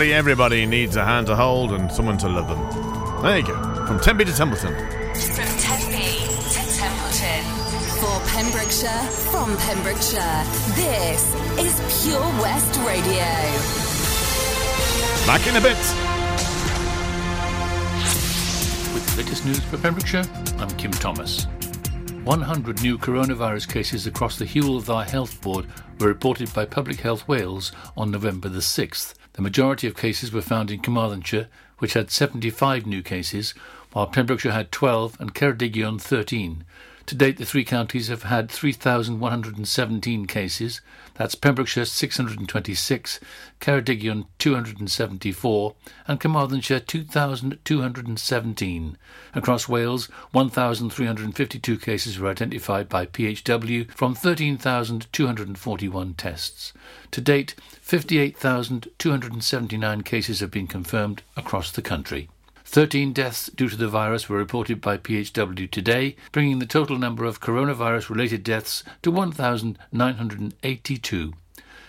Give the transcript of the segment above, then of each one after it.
absolutely everybody needs a hand to hold and someone to love them. There you go. From Tempe to Templeton. From Tempe to Templeton. For Pembrokeshire, from Pembrokeshire, this is Pure West Radio. Back in a bit. With the latest news for Pembrokeshire, I'm Kim Thomas. 100 new coronavirus cases across the Hywel Dda Health Board were reported by Public Health Wales on November the 6th. The majority of cases were found in Carmarthenshire, which had 75 new cases, while Pembrokeshire had 12 and Ceredigion 13. To date, the three counties have had 3,117 cases. That's Pembrokeshire 626, Ceredigion 274, and Carmarthenshire 2,217. Across Wales, 1,352 cases were identified by PHW from 13,241 tests. To date, 58,279 cases have been confirmed across the country. 13 deaths due to the virus were reported by PHW today, bringing the total number of coronavirus related deaths to 1,982.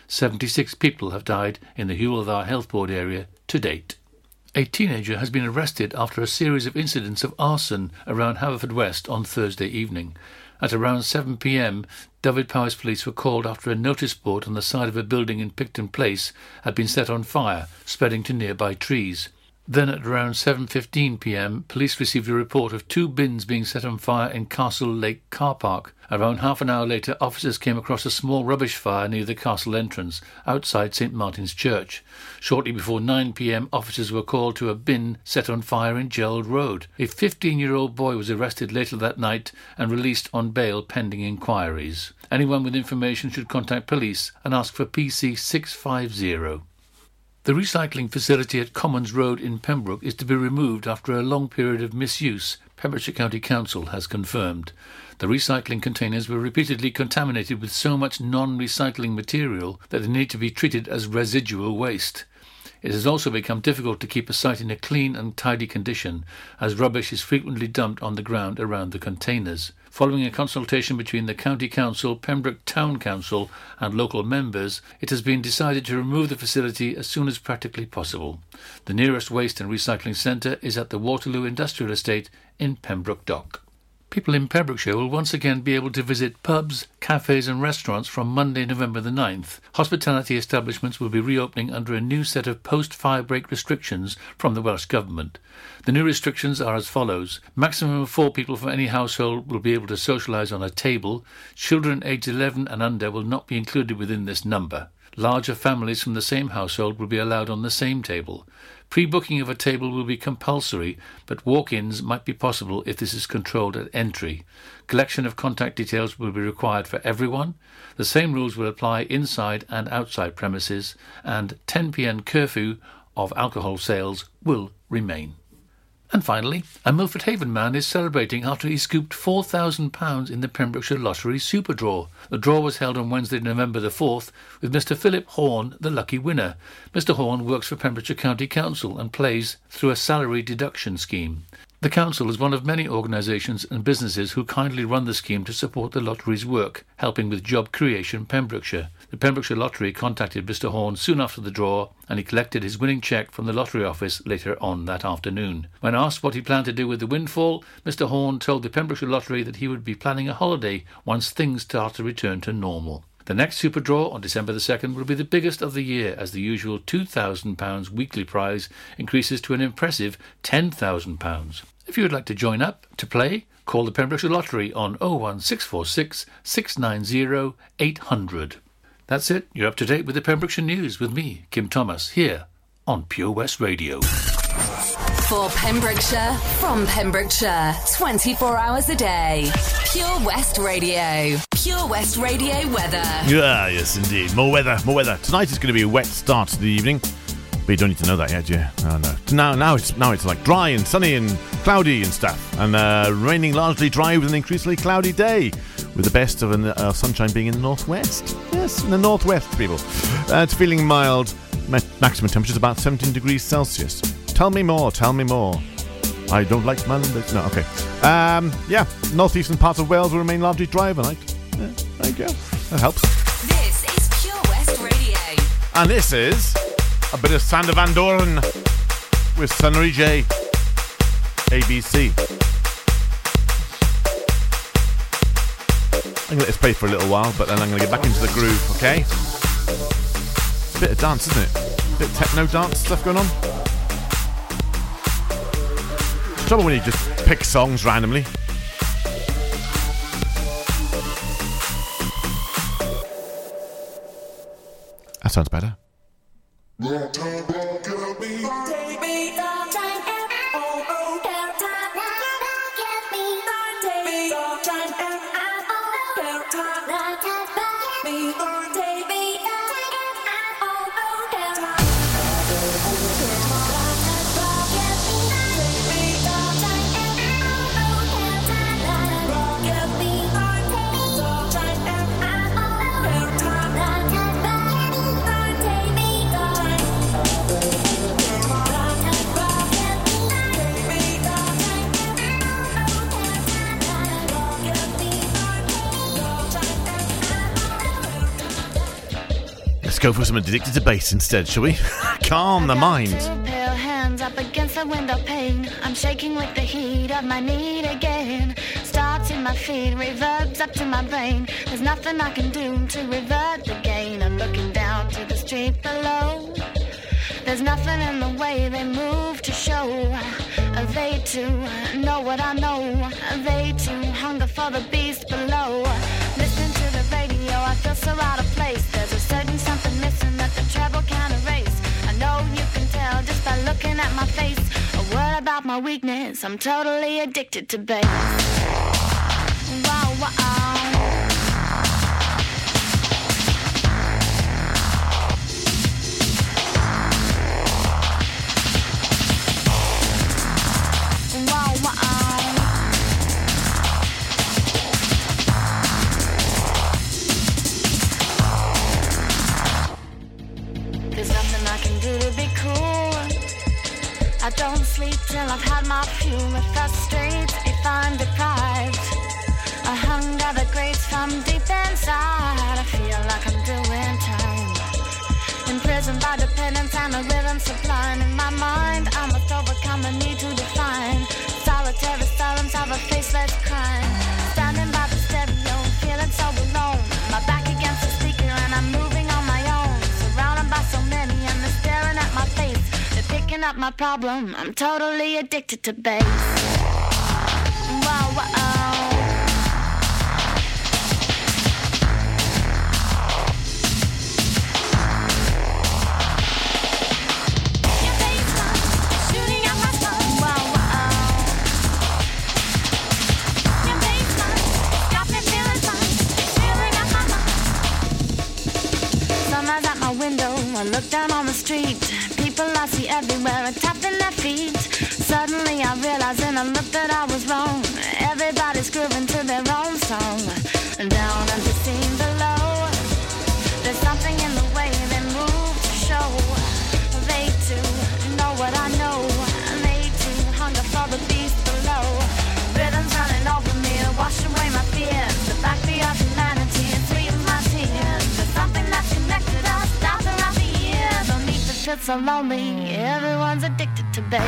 76 people have died in the Dda Health Board area to date. A teenager has been arrested after a series of incidents of arson around Haverfordwest on Thursday evening. At around 7 pm, Dyfed-Powys police were called after a notice board on the side of a building in Picton Place had been set on fire, spreading to nearby trees. Then at around 7:15 p.m., police received a report of two bins being set on fire in Castle Lake car park. Around half an hour later, officers came across a small rubbish fire near the castle entrance, outside St Martin's Church. Shortly before 9 p.m., officers were called to a bin set on fire in Gerald Road. A 15-year-old boy was arrested later that night and released on bail pending inquiries. Anyone with information should contact police and ask for PC 650. The recycling facility at Commons Road in Pembroke is to be removed after a long period of misuse, Pembrokeshire County Council has confirmed. The recycling containers were repeatedly contaminated with so much non recycling material that they need to be treated as residual waste. It has also become difficult to keep a site in a clean and tidy condition, as rubbish is frequently dumped on the ground around the containers. Following a consultation between the County Council, Pembroke Town Council, and local members, it has been decided to remove the facility as soon as practically possible. The nearest waste and recycling centre is at the Waterloo Industrial Estate in Pembroke Dock. People in Pembrokeshire will once again be able to visit pubs, cafes, and restaurants from Monday, November the 9th. Hospitality establishments will be reopening under a new set of post fire break restrictions from the Welsh Government. The new restrictions are as follows maximum of four people from any household will be able to socialise on a table. Children aged 11 and under will not be included within this number. Larger families from the same household will be allowed on the same table. Pre booking of a table will be compulsory, but walk ins might be possible if this is controlled at entry. Collection of contact details will be required for everyone. The same rules will apply inside and outside premises, and 10 pm curfew of alcohol sales will remain. And finally, a Milford Haven man is celebrating after he scooped £4,000 in the Pembrokeshire Lottery Super Draw. The draw was held on Wednesday, November the 4th, with Mr Philip Horn the lucky winner. Mr Horn works for Pembrokeshire County Council and plays through a salary deduction scheme. The Council is one of many organisations and businesses who kindly run the scheme to support the lottery's work, helping with job creation Pembrokeshire. The Pembrokeshire Lottery contacted Mr Horn soon after the draw and he collected his winning cheque from the lottery office later on that afternoon. When asked what he planned to do with the windfall, Mr Horn told the Pembrokeshire Lottery that he would be planning a holiday once things start to return to normal. The next Super Draw on December the 2nd will be the biggest of the year as the usual £2,000 weekly prize increases to an impressive £10,000. If you would like to join up to play, call the Pembrokeshire Lottery on 01646 690 800. That's it. You're up to date with the Pembrokeshire News with me, Kim Thomas, here on Pure West Radio. For Pembrokeshire, from Pembrokeshire, 24 hours a day. Pure West Radio. Pure West Radio weather. Yeah, yes, indeed. More weather, more weather. Tonight is going to be a wet start to the evening. But you don't need to know that yet, yeah. Oh no. Now, now it's now it's like dry and sunny and cloudy and stuff, and uh, raining largely dry with an increasingly cloudy day, with the best of an, uh, sunshine being in the northwest. Yes, in the northwest, people. Uh, it's feeling mild. Ma- maximum temperature is about 17 degrees Celsius. Tell me more. Tell me more. I don't like this. No, okay. Um, yeah, northeastern parts of Wales will remain largely dry overnight. Yeah, there you go. That helps. This is Pure West Radio. And this is A bit of Sander Van Doorn with Sunnery J. ABC. I'm going to let this play for a little while, but then I'm going to get back into the groove, okay? a Bit of dance, isn't it? A Bit of techno dance stuff going on. Trouble when you just pick songs randomly. That sounds better. Go for some addicted to bass instead, shall we? Calm the mind. Pale hands up against the window pane. I'm shaking with the heat of my need again. Starts in my feet, reverbs up to my brain. There's nothing I can do to revert the gain. I'm looking down to the street below. There's nothing in the way they move to show. Uh, they too uh, know what I know. Uh, they too hunger for the beast below. My face. A word about my weakness, I'm totally addicted to bass. Wow. Wow, I've had my fuel. It frustrates if I'm deprived. A hunger that grates from deep inside. I feel like I'm doing time. Imprisoned by dependence and a rhythm sublime in my mind. I must overcome the need to define. Solitary silence of a faceless crime. They're up my problem. I'm totally addicted to bass. Wow, wow. I look down on the street. I everywhere tapping their feet. Suddenly I realize in a look that I was wrong. Need so lonely. Everyone's addicted to bass.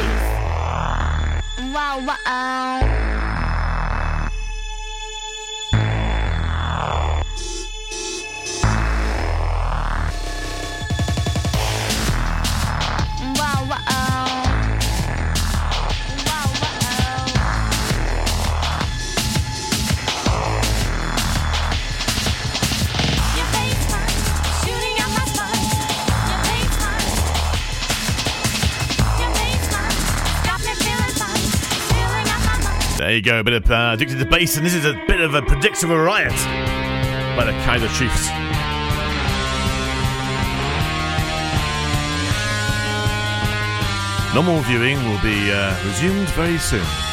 Wow. Wow, There you go, a bit of uh, addicted to bass, and this is a bit of a predictive riot by the Kaiser Chiefs. Normal viewing will be uh, resumed very soon.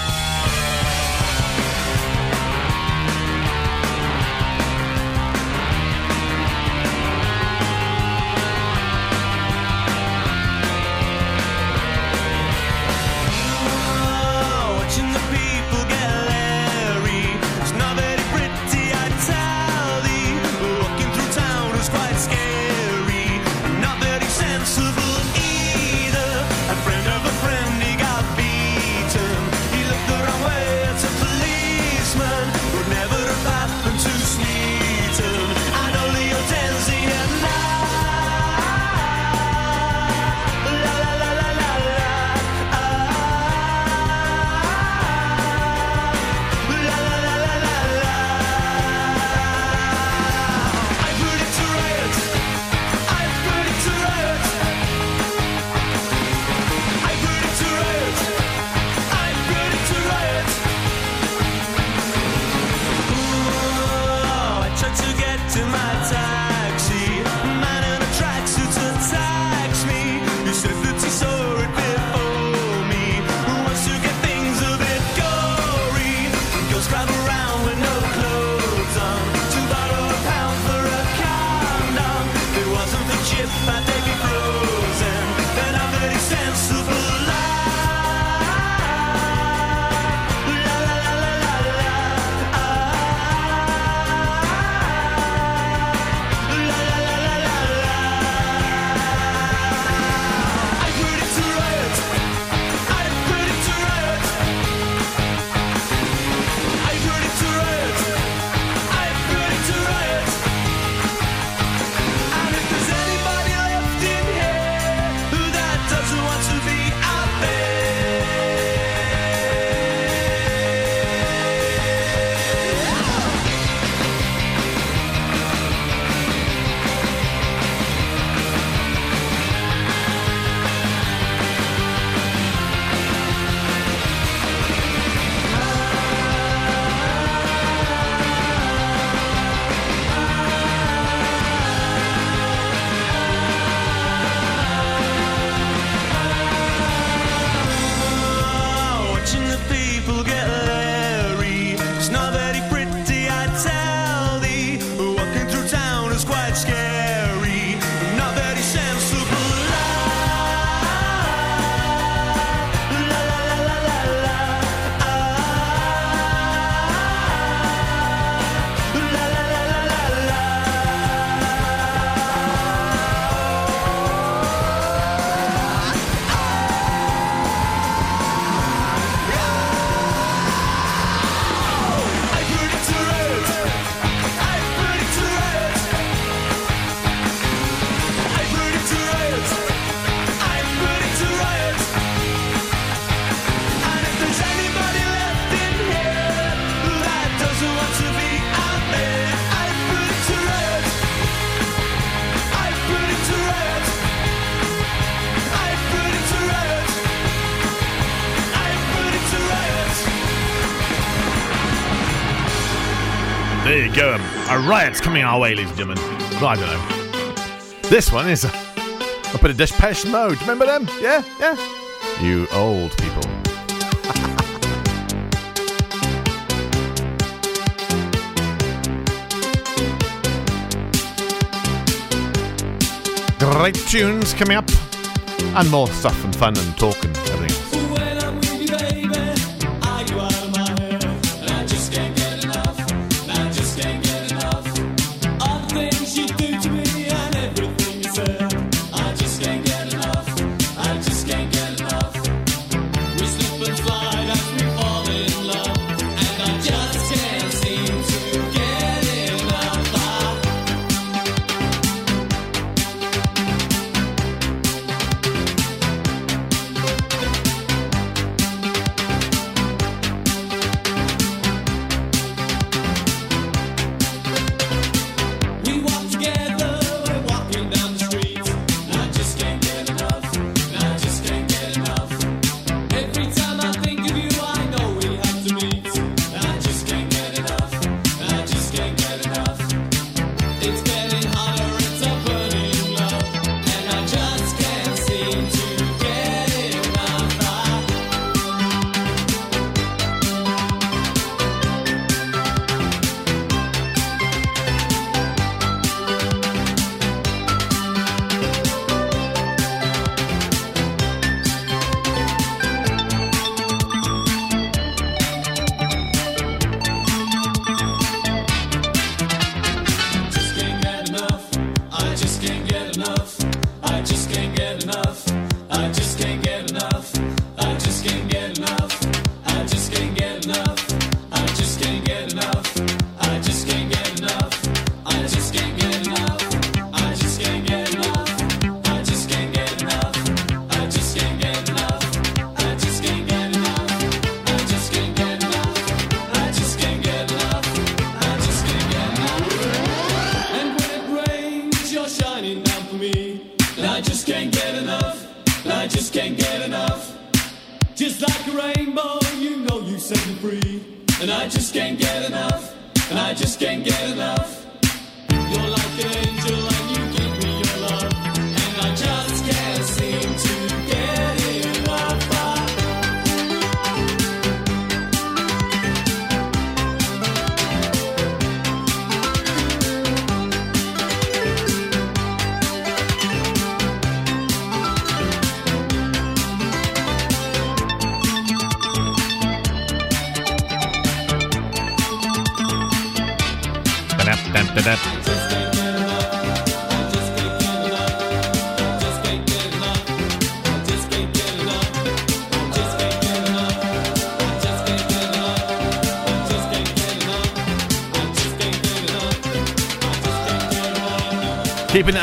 A riot's coming our way, ladies and gentlemen. I don't know. This one is I put a Depeche Mode. Remember them? Yeah, yeah. You old people. Great tunes coming up, and more stuff and fun and talking.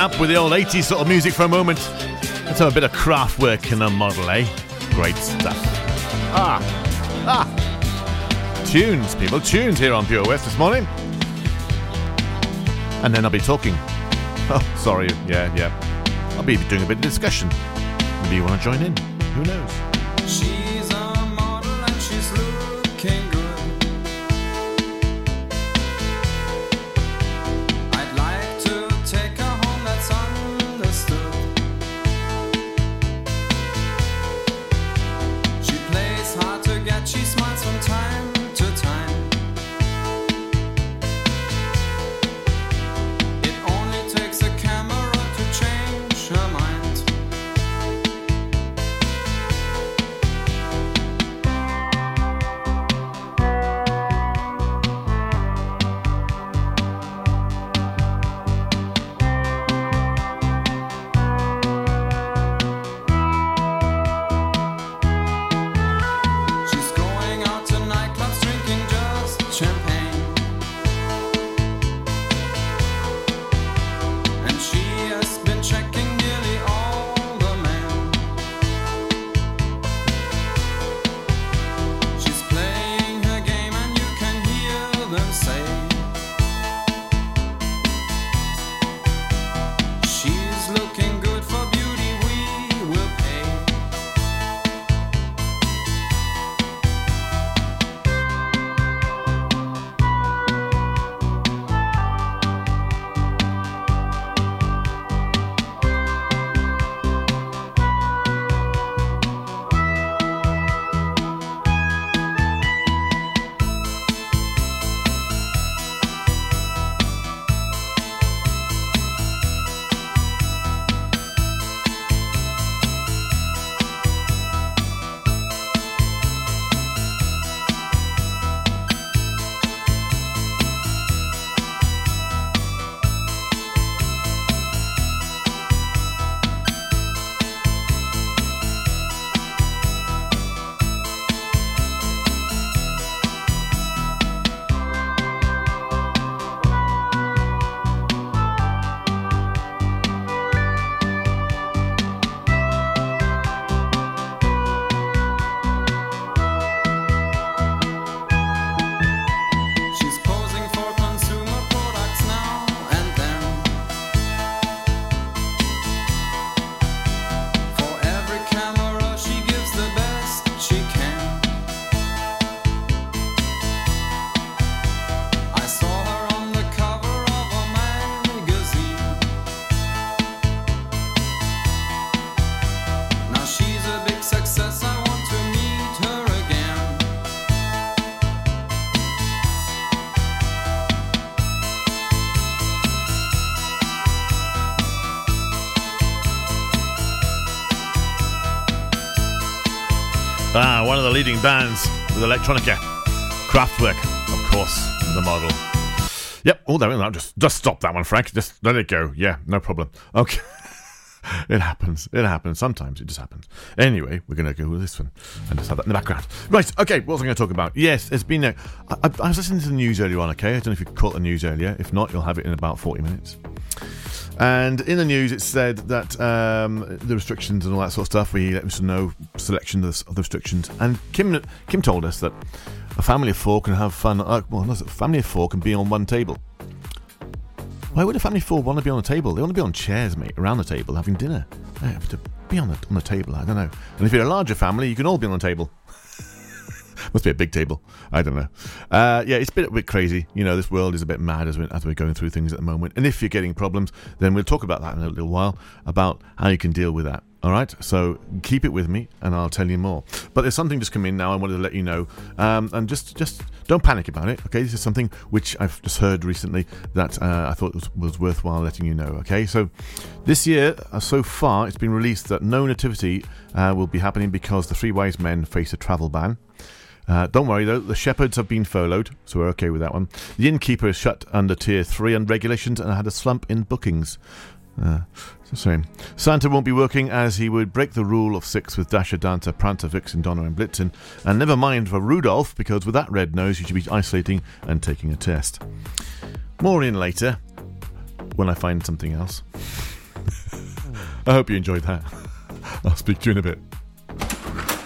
up with the old 80s sort of music for a moment. Let's have a bit of Kraftwerk in the model, eh? Great stuff. Ah, ah. Tunes, people, tunes here on Pure West this morning. And then I'll be talking. Oh, sorry, yeah, yeah. I'll be doing a bit of discussion. Maybe you want to join in. Who knows? Leading bands with Electronica. Kraftwerk, of course, the model. Yep. Oh, there we go. Just, just stop that one, Frank. Just let it go. Yeah, no problem. Okay. it happens. It happens. Sometimes it just happens. Anyway, we're going to go with this one and just have that in the background. Right. Okay. What was I going to talk about? Yes, it's been. A, I, I was listening to the news earlier on. Okay. I don't know if you caught the news earlier. If not, you'll have it in about forty minutes. And in the news, it said that um, the restrictions and all that sort of stuff. We let us know selection of the, restrictions. And Kim Kim told us that a family of four can have fun. Uh, well, no, a family of four can be on one table. Why would a family of four want to be on a table? They want to be on chairs, mate, around the table having dinner. They have to be on the on the table. I don't know. And if you're a larger family, you can all be on the table. Must be a big table. I don't know. Uh, yeah, it's a bit, a bit crazy. You know, this world is a bit mad as, we, as we're going through things at the moment. And if you're getting problems, then we'll talk about that in a little while about how you can deal with that. All right, so keep it with me, and I'll tell you more. But there's something just come in now. I wanted to let you know, um, and just just don't panic about it. Okay, this is something which I've just heard recently that uh, I thought was, was worthwhile letting you know. Okay, so this year uh, so far, it's been released that no nativity uh, will be happening because the three wise men face a travel ban. Uh, don't worry though, the shepherds have been furloughed, so we're okay with that one. The innkeeper is shut under tier 3 and regulations and had a slump in bookings. Uh. Santa won't be working as he would break the rule of six with Dasher, Dancer, Prancer, Vixen, Donner, and Blitzen. And never mind for Rudolph, because with that red nose, you should be isolating and taking a test. More in later, when I find something else. I hope you enjoyed that. I'll speak to you in a bit.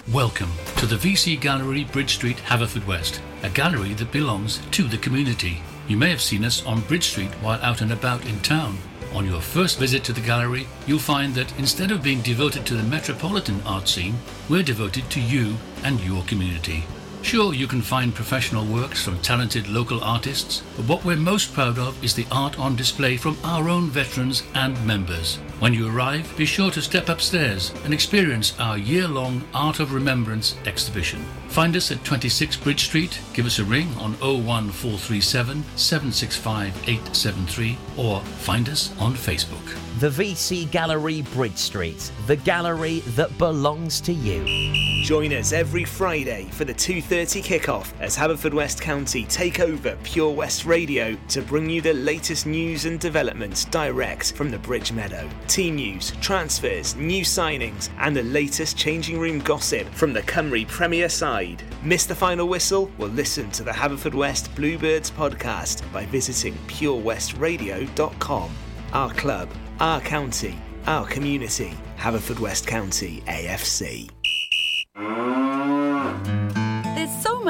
Welcome to the VC Gallery, Bridge Street, Haverfordwest, a gallery that belongs to the community. You may have seen us on Bridge Street while out and about in town. On your first visit to the gallery, you'll find that instead of being devoted to the metropolitan art scene, we're devoted to you and your community. Sure, you can find professional works from talented local artists, but what we're most proud of is the art on display from our own veterans and members. When you arrive, be sure to step upstairs and experience our year long Art of Remembrance exhibition. Find us at 26 Bridge Street, give us a ring on 01437 765 873, or find us on Facebook. The VC Gallery Bridge Street, the gallery that belongs to you. Join us every Friday for the 2:30 kickoff as Haverfordwest County take over Pure West Radio to bring you the latest news and developments direct from the Bridge Meadow. Team news, transfers, new signings, and the latest changing room gossip from the Cymru Premier side. Miss the final whistle? Well, listen to the Haverfordwest Bluebirds podcast by visiting purewestradio.com. Our club, our county, our community. Haverfordwest County AFC.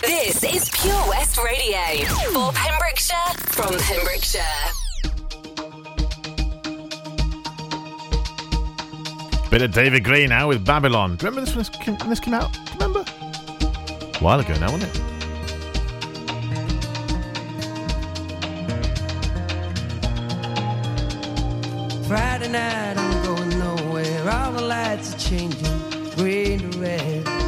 This is Pure West Radio for Pembrokeshire from Pembrokeshire. Bit of David Gray now with Babylon. Do you remember this when this came, when this came out? Do you remember? A while ago now, wasn't it? Friday night, I'm going nowhere. All the lights are changing, green to red.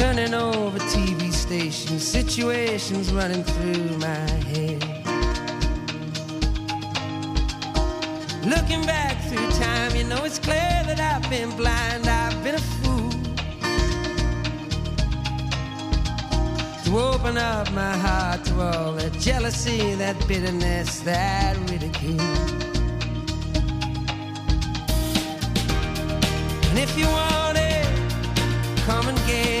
Turning over TV stations, situations running through my head. Looking back through time, you know it's clear that I've been blind, I've been a fool. To open up my heart to all that jealousy, that bitterness, that ridicule. And if you want it, come and get.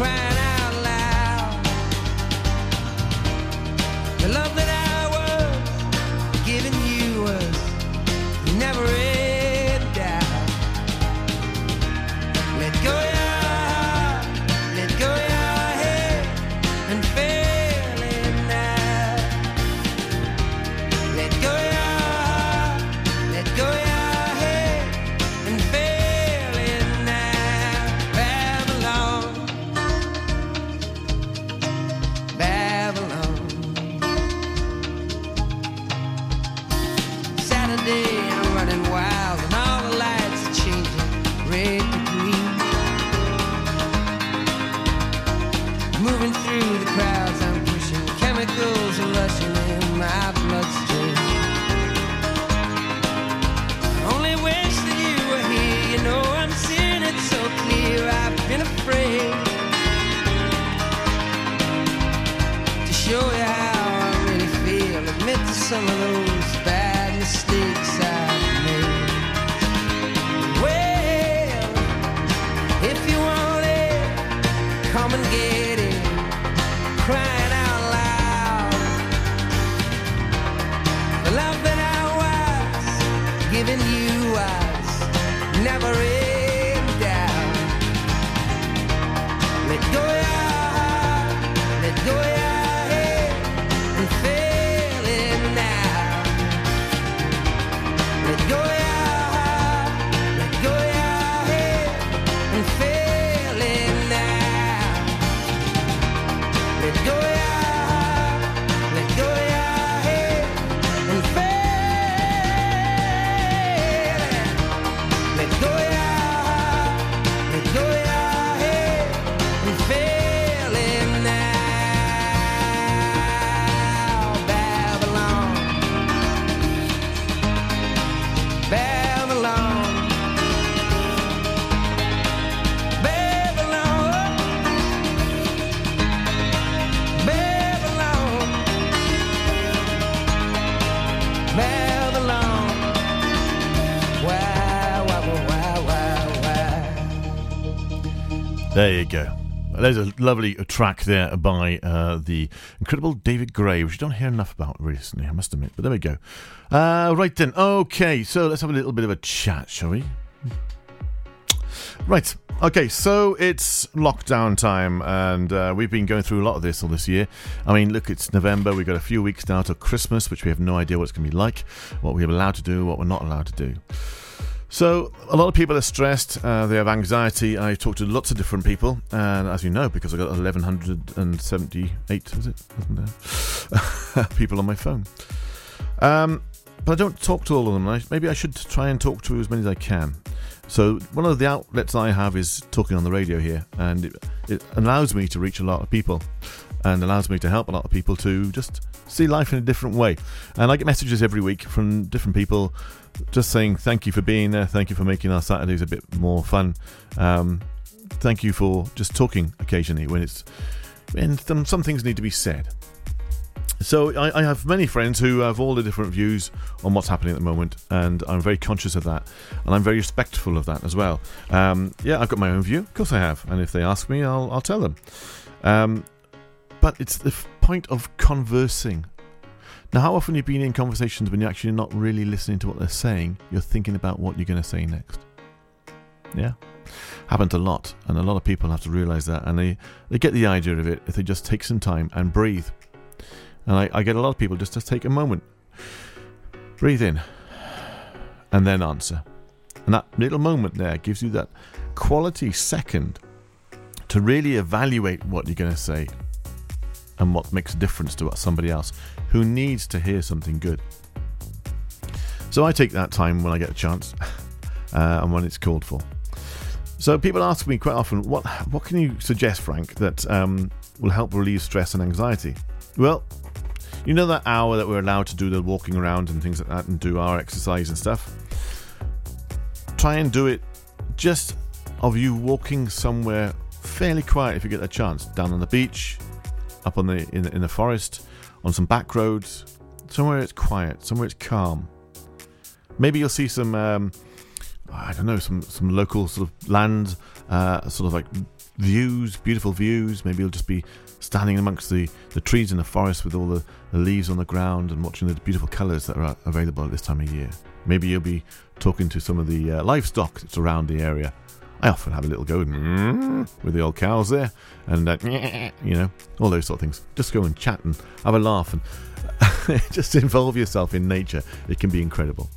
Crying out loud. The love that There's a lovely track there by uh, the incredible David Gray, which you don't hear enough about recently, I must admit. But there we go. Uh, right then. Okay, so let's have a little bit of a chat, shall we? Right. Okay, so it's lockdown time, and uh, we've been going through a lot of this all this year. I mean, look, it's November. We've got a few weeks now to Christmas, which we have no idea what it's going to be like, what we're allowed to do, what we're not allowed to do. So, a lot of people are stressed, uh, they have anxiety. I talked to lots of different people, and as you know, because I've got 1178, is it? People on my phone. Um, but I don't talk to all of them. I, maybe I should try and talk to as many as I can. So, one of the outlets I have is talking on the radio here, and it, it allows me to reach a lot of people and allows me to help a lot of people to just see life in a different way. And I get messages every week from different people just saying thank you for being there, thank you for making our Saturdays a bit more fun. Um, thank you for just talking occasionally when it's and some, some things need to be said. So I, I have many friends who have all the different views on what's happening at the moment, and I'm very conscious of that, and I'm very respectful of that as well. Um, yeah, I've got my own view, of course I have, and if they ask me, I'll, I'll tell them. Um, but it's the f- point of conversing. Now, how often you've been in conversations when you're actually not really listening to what they're saying? You're thinking about what you're going to say next. Yeah, happens a lot, and a lot of people have to realise that, and they they get the idea of it if they just take some time and breathe. And I, I get a lot of people just to take a moment, breathe in, and then answer. And that little moment there gives you that quality second to really evaluate what you're going to say and what makes a difference to somebody else who needs to hear something good. So I take that time when I get a chance uh, and when it's called for. So people ask me quite often, what what can you suggest, Frank, that um, will help relieve stress and anxiety? Well, you know that hour that we're allowed to do the walking around and things like that and do our exercise and stuff? Try and do it just of you walking somewhere fairly quiet if you get a chance. Down on the beach, up on the in, in the forest, on some back roads, somewhere it's quiet, somewhere it's calm. Maybe you'll see some um, I don't know, some some local sort of land, uh, sort of like views, beautiful views. Maybe you'll just be standing amongst the, the trees in the forest with all the, the leaves on the ground and watching the beautiful colours that are available at this time of year. Maybe you'll be talking to some of the uh, livestock that's around the area. I often have a little go mm, with the old cows there, and uh, you know all those sort of things. Just go and chat and have a laugh and just involve yourself in nature. It can be incredible.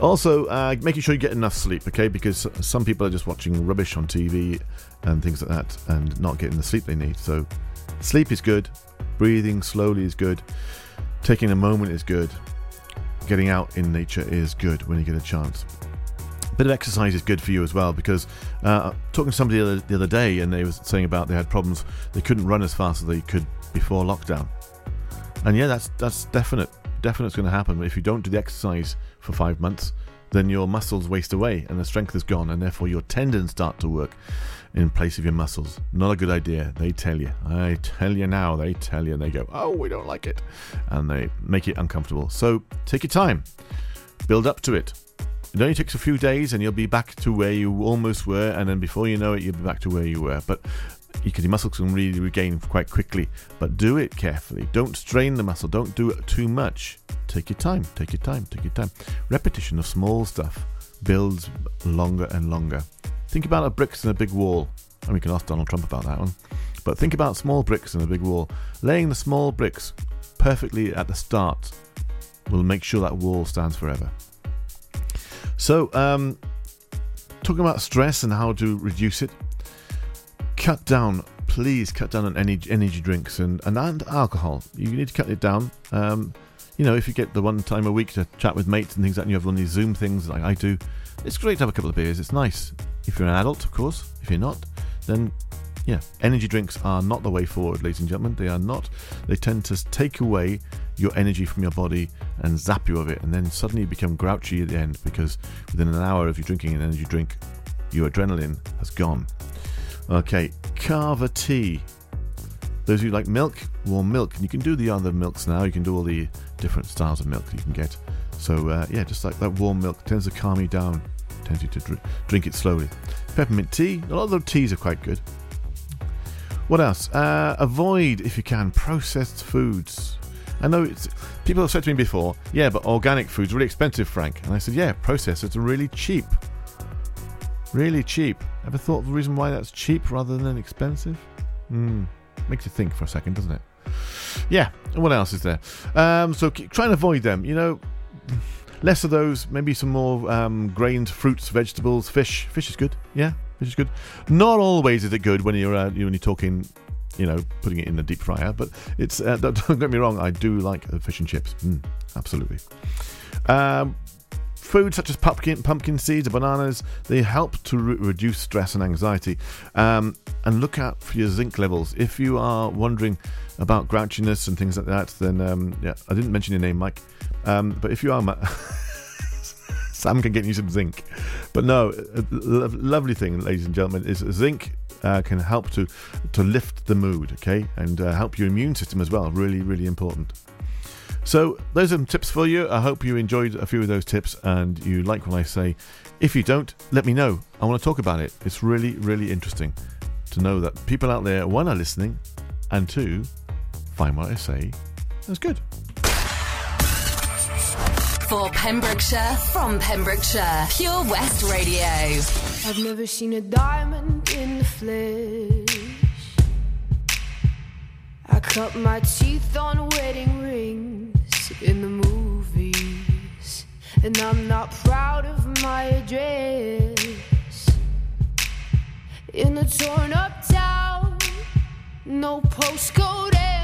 Also, uh, making sure you get enough sleep, okay? Because some people are just watching rubbish on TV and things like that and not getting the sleep they need. So, sleep is good, breathing slowly is good, taking a moment is good, getting out in nature is good when you get a chance. Bit of exercise is good for you as well because uh, talking to somebody the other, the other day and they were saying about they had problems they couldn't run as fast as they could before lockdown. And yeah that's that's definite definite it's going to happen. But if you don't do the exercise for five months then your muscles waste away and the strength is gone and therefore your tendons start to work in place of your muscles. Not a good idea they tell you. I tell you now they tell you and they go oh we don't like it. And they make it uncomfortable. So take your time. Build up to it it only takes a few days and you'll be back to where you almost were, and then before you know it, you'll be back to where you were. But because your muscles can really regain quite quickly. But do it carefully. Don't strain the muscle. Don't do it too much. Take your time. Take your time. Take your time. Repetition of small stuff builds longer and longer. Think about a bricks in a big wall. And we can ask Donald Trump about that one. But think about small bricks in a big wall. Laying the small bricks perfectly at the start will make sure that wall stands forever. So, um, talking about stress and how to reduce it, cut down, please cut down on energy, energy drinks and, and, and alcohol. You need to cut it down. Um, you know, if you get the one time a week to chat with mates and things like that, and you have one of these Zoom things like I do, it's great to have a couple of beers. It's nice. If you're an adult, of course. If you're not, then yeah, energy drinks are not the way forward, ladies and gentlemen. They are not. They tend to take away your energy from your body and zap you of it, and then suddenly you become grouchy at the end because within an hour of you drinking an energy drink, your adrenaline has gone. Okay, Kava tea. Those of you who like milk, warm milk, and you can do the other milks now. You can do all the different styles of milk you can get. So uh, yeah, just like that warm milk tends to calm you down. Tends you to dr- drink it slowly. Peppermint tea. A lot of the teas are quite good. What else? Uh, avoid, if you can, processed foods. I know it's people have said to me before, yeah, but organic food's really expensive, Frank. And I said, yeah, processed are really cheap. Really cheap. Ever thought of the reason why that's cheap rather than expensive? Hmm. Makes you think for a second, doesn't it? Yeah. And what else is there? Um, so try and avoid them. You know, less of those. Maybe some more um, grains, fruits, vegetables, fish. Fish is good. Yeah, fish is good. Not always is it good when you're uh, when you're talking you know, putting it in the deep fryer. But it's uh, don't, get me wrong, I do like fish and chips. Mm, absolutely. Um, food such as pumpkin, pumpkin seeds or bananas, they help to re- reduce stress and anxiety. Um, and look out for your zinc levels. If you are wondering about grouchiness and things like that, then um, yeah, I didn't mention your name, Mike. Um, but if you are, Sam can get you some zinc. But no, lo- lovely thing, ladies and gentlemen, is zinc uh, can help to to lift the mood, okay, and uh, help your immune system as well. Really, really important. So those are some tips for you. I hope you enjoyed a few of those tips and you like what I say. If you don't, let me know. I want to talk about it. It's really, really interesting to know that people out there one are listening, and two find what I say as good. For Pembrokeshire, from Pembrokeshire, Pure West Radio. I've never seen a diamond in the flesh. I cut my teeth on wedding rings in the movies, and I'm not proud of my address. In a torn up town, no postcode.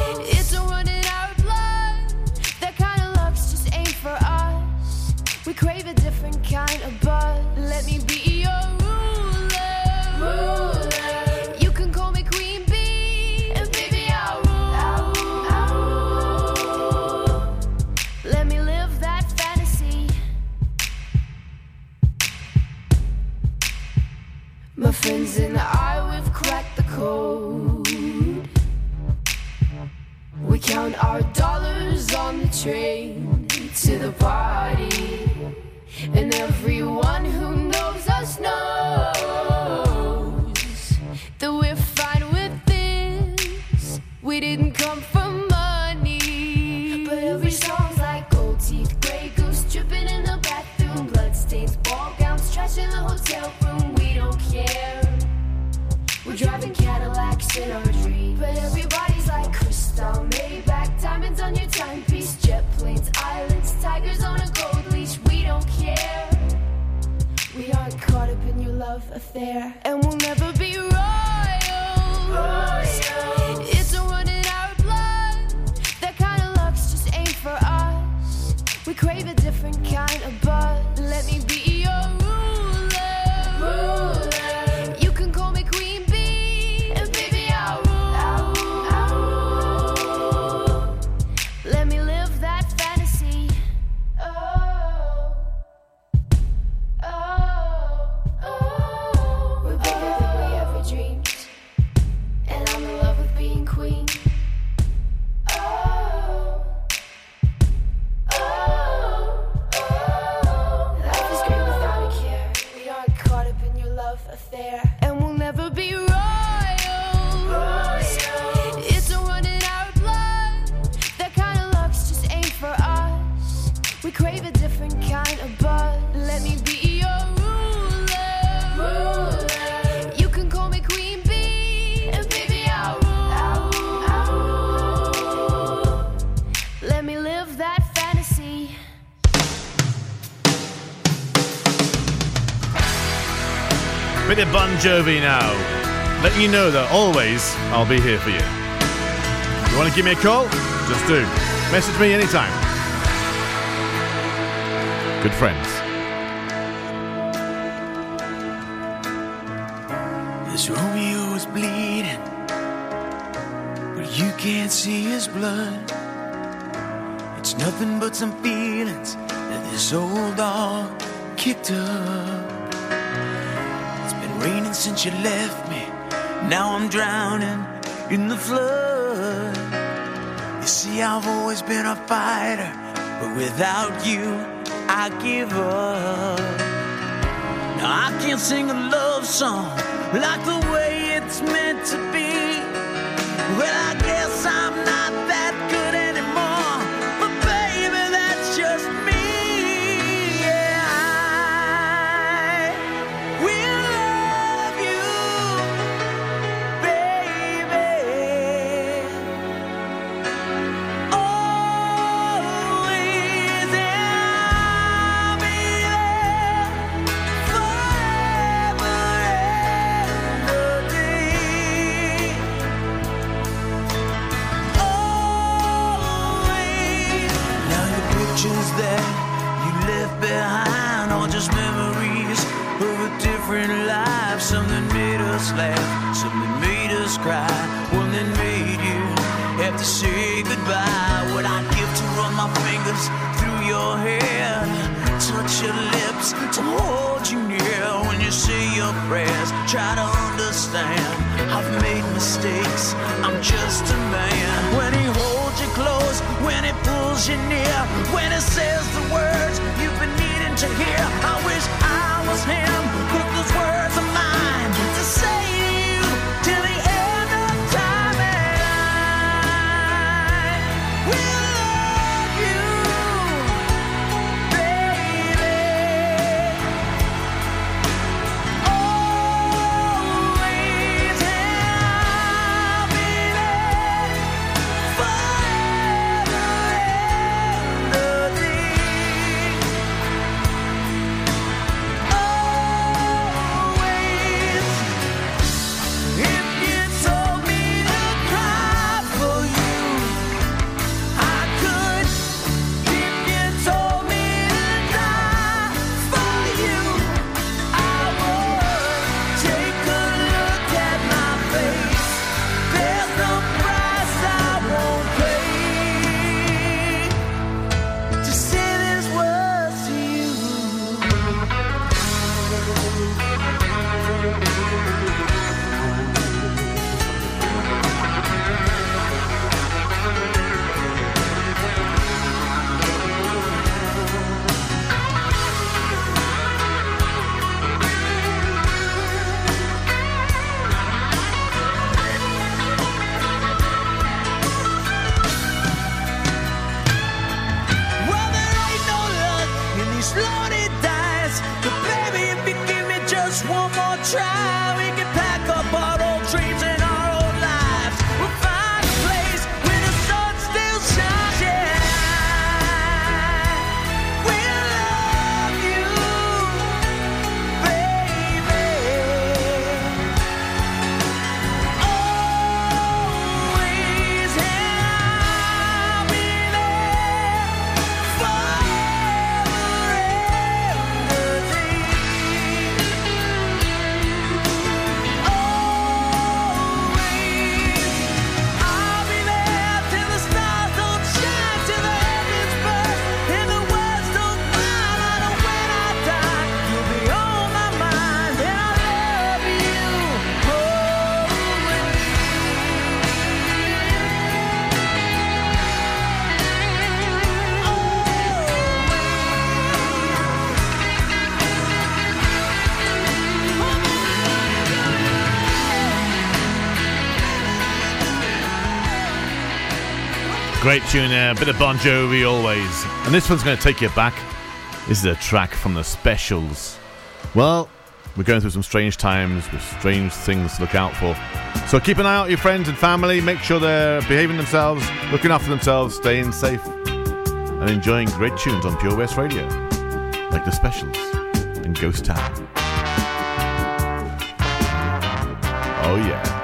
different kind of buzz. Let me be your ruler. You can call me Queen Bee, and baby I'll rule. Let me live that fantasy. My friends and I, we've cracked the code. We count our dollars on the train to the party. And everyone who knows us knows that we're fine with this. We didn't come for money. But every song's like gold teeth, grey goose dripping in the bathroom, bloodstains, ball gowns, trash in the hotel room. We don't care. We're driving Cadillacs in our dreams. But everybody's like crystal, Maybach, diamonds on your timepiece, We aren't caught up in your love affair, and we'll never be royals. It's a run in our blood. That kind of luck's just ain't for us. We crave a different kind of buzz. Let me be Jovi now. Letting you know that always I'll be here for you. You want to give me a call? Just do. Message me anytime. Good friends. This Romeo is bleeding, but you can't see his blood. It's nothing but some feelings that this old dog kicked up. You left me. Now I'm drowning in the flood. You see, I've always been a fighter, but without you, I give up. Now I can't sing a love song like the way it's meant to be. Well, I to hold you near when you say your prayers. Try to understand, I've made mistakes. I'm just a man. When he holds you close, when he pulls you near, when he says the words you've been needing to hear. I wish I was him, but those words are mine to say Great tune there, a bit of Bon Jovi always. And this one's going to take you back. This is a track from the specials. Well, we're going through some strange times with strange things to look out for. So keep an eye out, your friends and family. Make sure they're behaving themselves, looking after themselves, staying safe, and enjoying great tunes on Pure West Radio, like the specials and Ghost Town. Oh, yeah.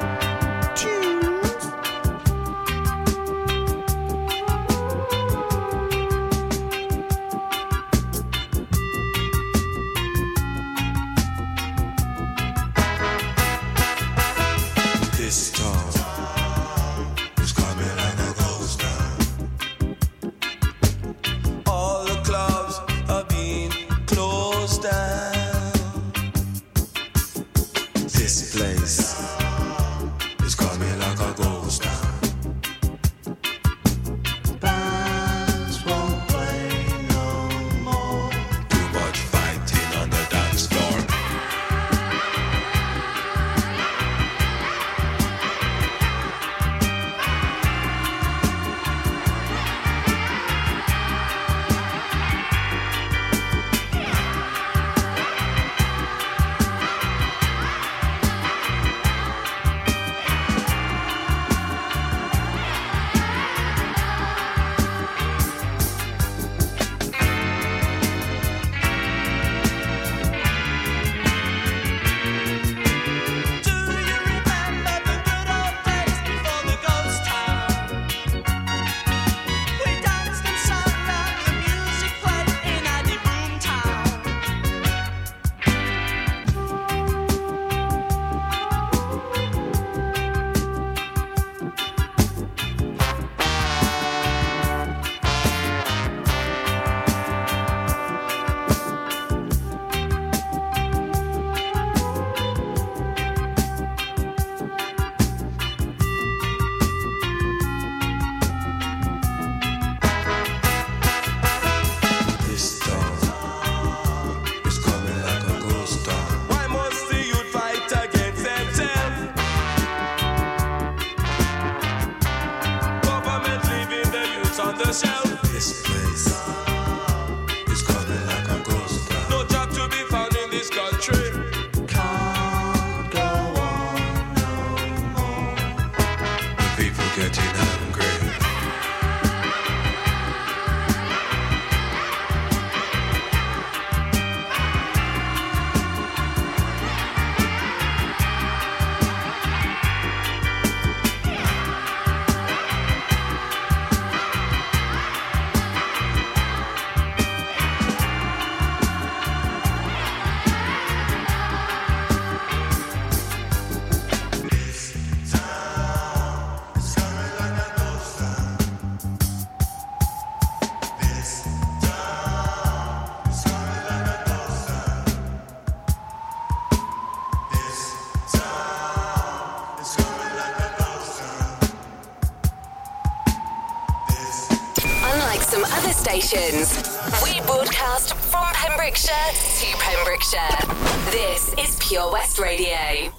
Some other stations, we broadcast from Pembrokeshire to Pembrokeshire. This is Pure West Radio.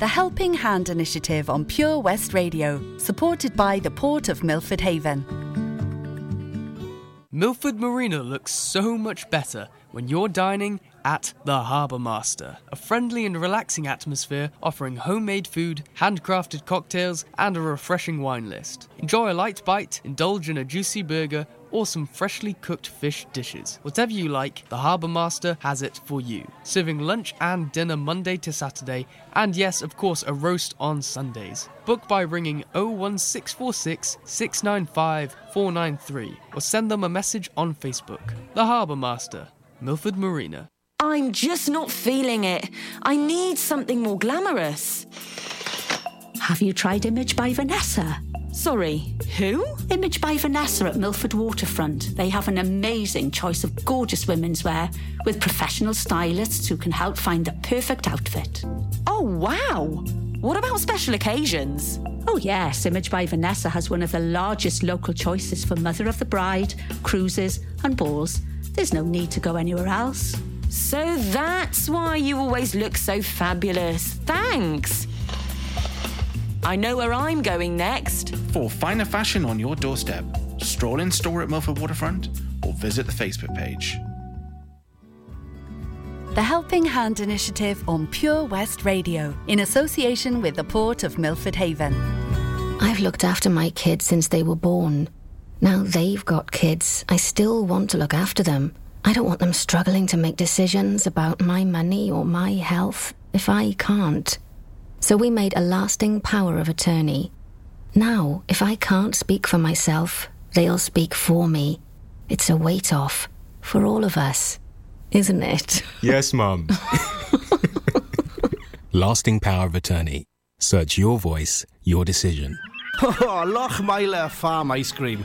The Helping Hand Initiative on Pure West Radio, supported by the Port of Milford Haven. Milford Marina looks so much better when you're dining at the Harbour Master, a friendly and relaxing atmosphere offering homemade food, handcrafted cocktails, and a refreshing wine list. Enjoy a light bite, indulge in a juicy burger, or some freshly cooked fish dishes. Whatever you like, the Harbour Master has it for you. Serving lunch and dinner Monday to Saturday, and yes, of course, a roast on Sundays. Book by ringing 01646 695 493 or send them a message on Facebook. The Harbour Master, Milford Marina. I'm just not feeling it. I need something more glamorous. Have you tried Image by Vanessa? Sorry, who? Image by Vanessa at Milford Waterfront. They have an amazing choice of gorgeous women's wear with professional stylists who can help find the perfect outfit. Oh, wow. What about special occasions? Oh, yes, Image by Vanessa has one of the largest local choices for Mother of the Bride, cruises, and balls. There's no need to go anywhere else. So that's why you always look so fabulous. Thanks. I know where I'm going next. For finer fashion on your doorstep, stroll in store at Milford Waterfront or visit the Facebook page. The Helping Hand Initiative on Pure West Radio, in association with the Port of Milford Haven. I've looked after my kids since they were born. Now they've got kids. I still want to look after them. I don't want them struggling to make decisions about my money or my health if I can't. So we made a lasting power of attorney. Now, if I can't speak for myself, they'll speak for me. It's a weight off for all of us, isn't it? Yes, Mum. Lasting power of attorney. Search your voice, your decision. Oh, Lochmeyler Farm Ice Cream.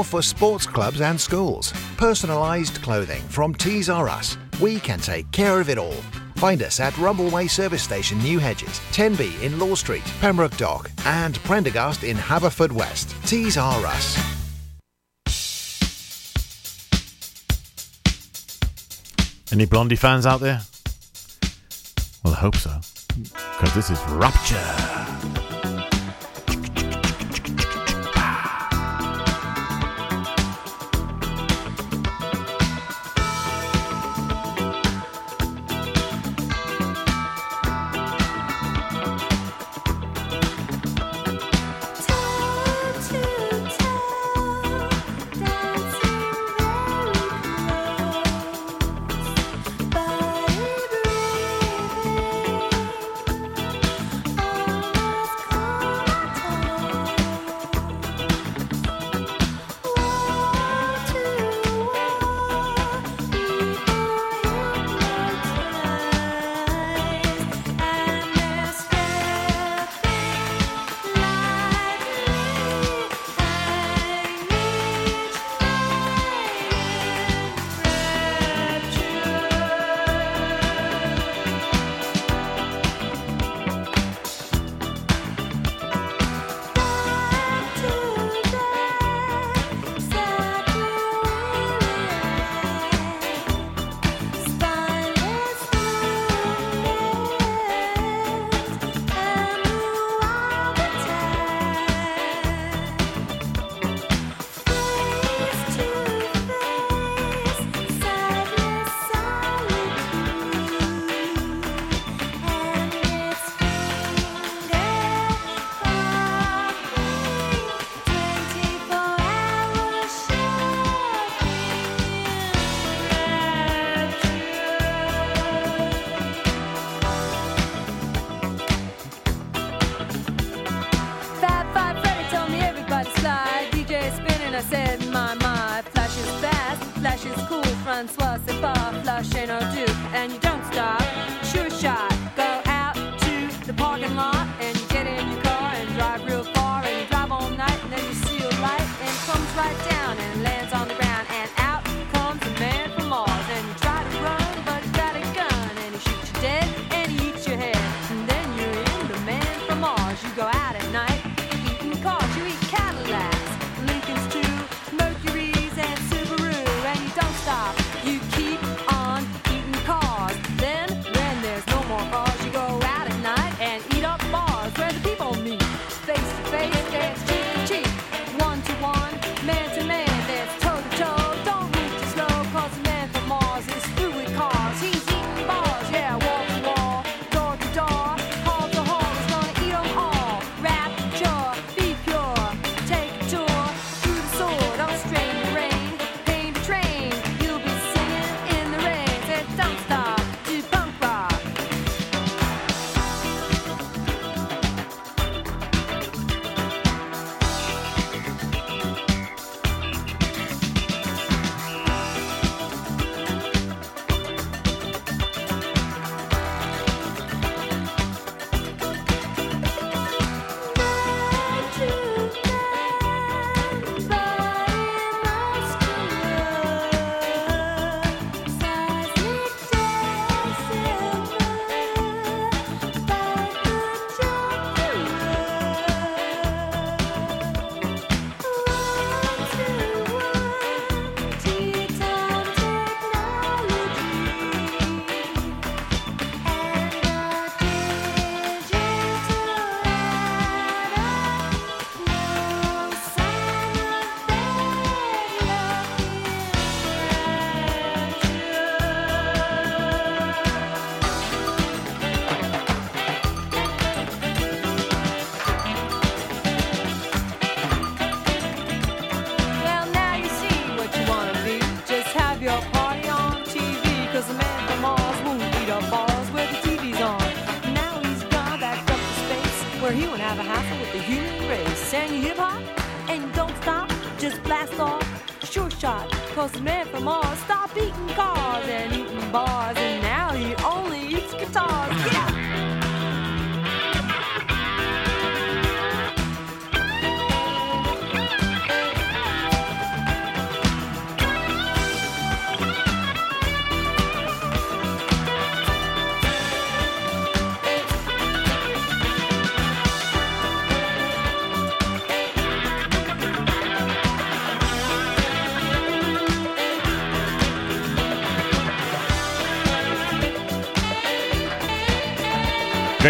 for sports clubs and schools. Personalised clothing from Tees R Us. We can take care of it all. Find us at Rumbleway Service Station, New Hedges, 10B in Law Street, Pembroke Dock, and Prendergast in Haverfordwest. Tees R Us. Any Blondie fans out there? Well, I hope so. Because this is Rapture.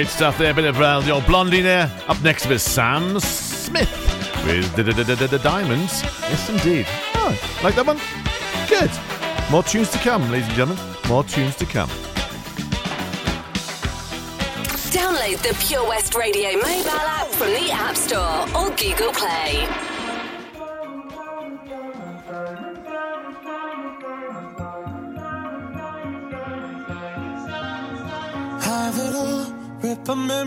Great stuff there. A Bit of uh, the old blondie there. Up next is Sam Smith with the, Diamonds. Yes, indeed. Oh, like that one? Good. More tunes to come, ladies and gentlemen. More tunes to come. Download the Pure West Radio mobile app from the App Store or Google Play.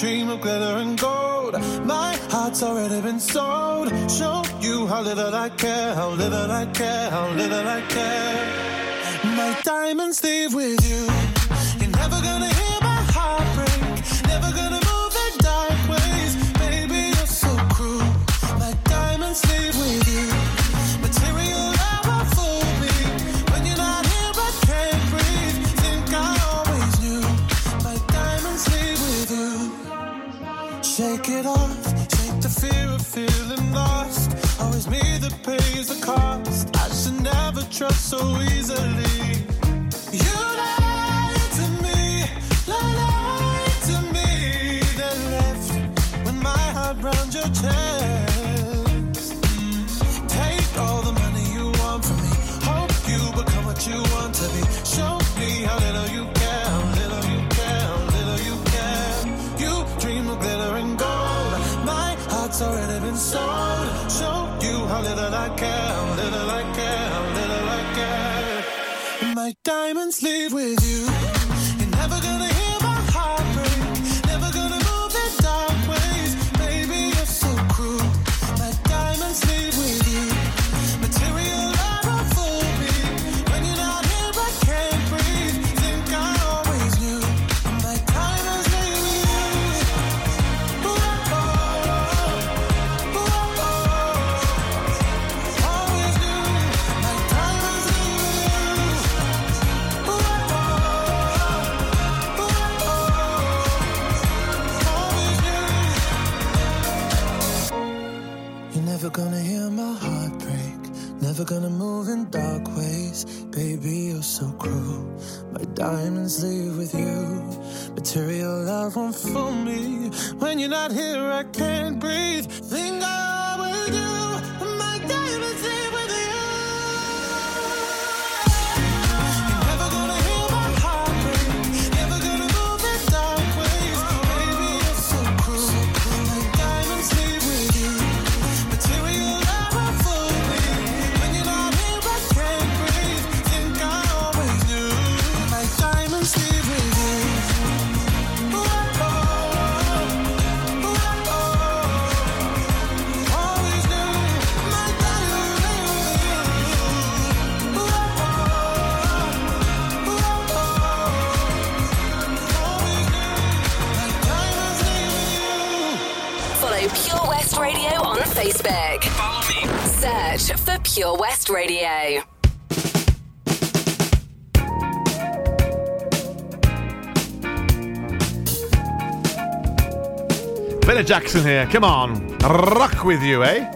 dream of glitter and gold. My heart's already been sold. Show you how little I care, how little I care, how little I care. My diamonds leave with you. You're never gonna hear my heart break. Never gonna move in dark ways. Baby, you're so cruel. My diamonds leave with you. Material Always me that pays the cost. I should never trust so easily. You lied to me, lied to me, then left when my heart round your chest. Diamonds leave with you. Jackson here. Come on. Rock with you, eh?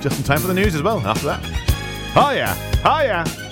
Just in time for the news as well after that. Oh, yeah. Oh, yeah.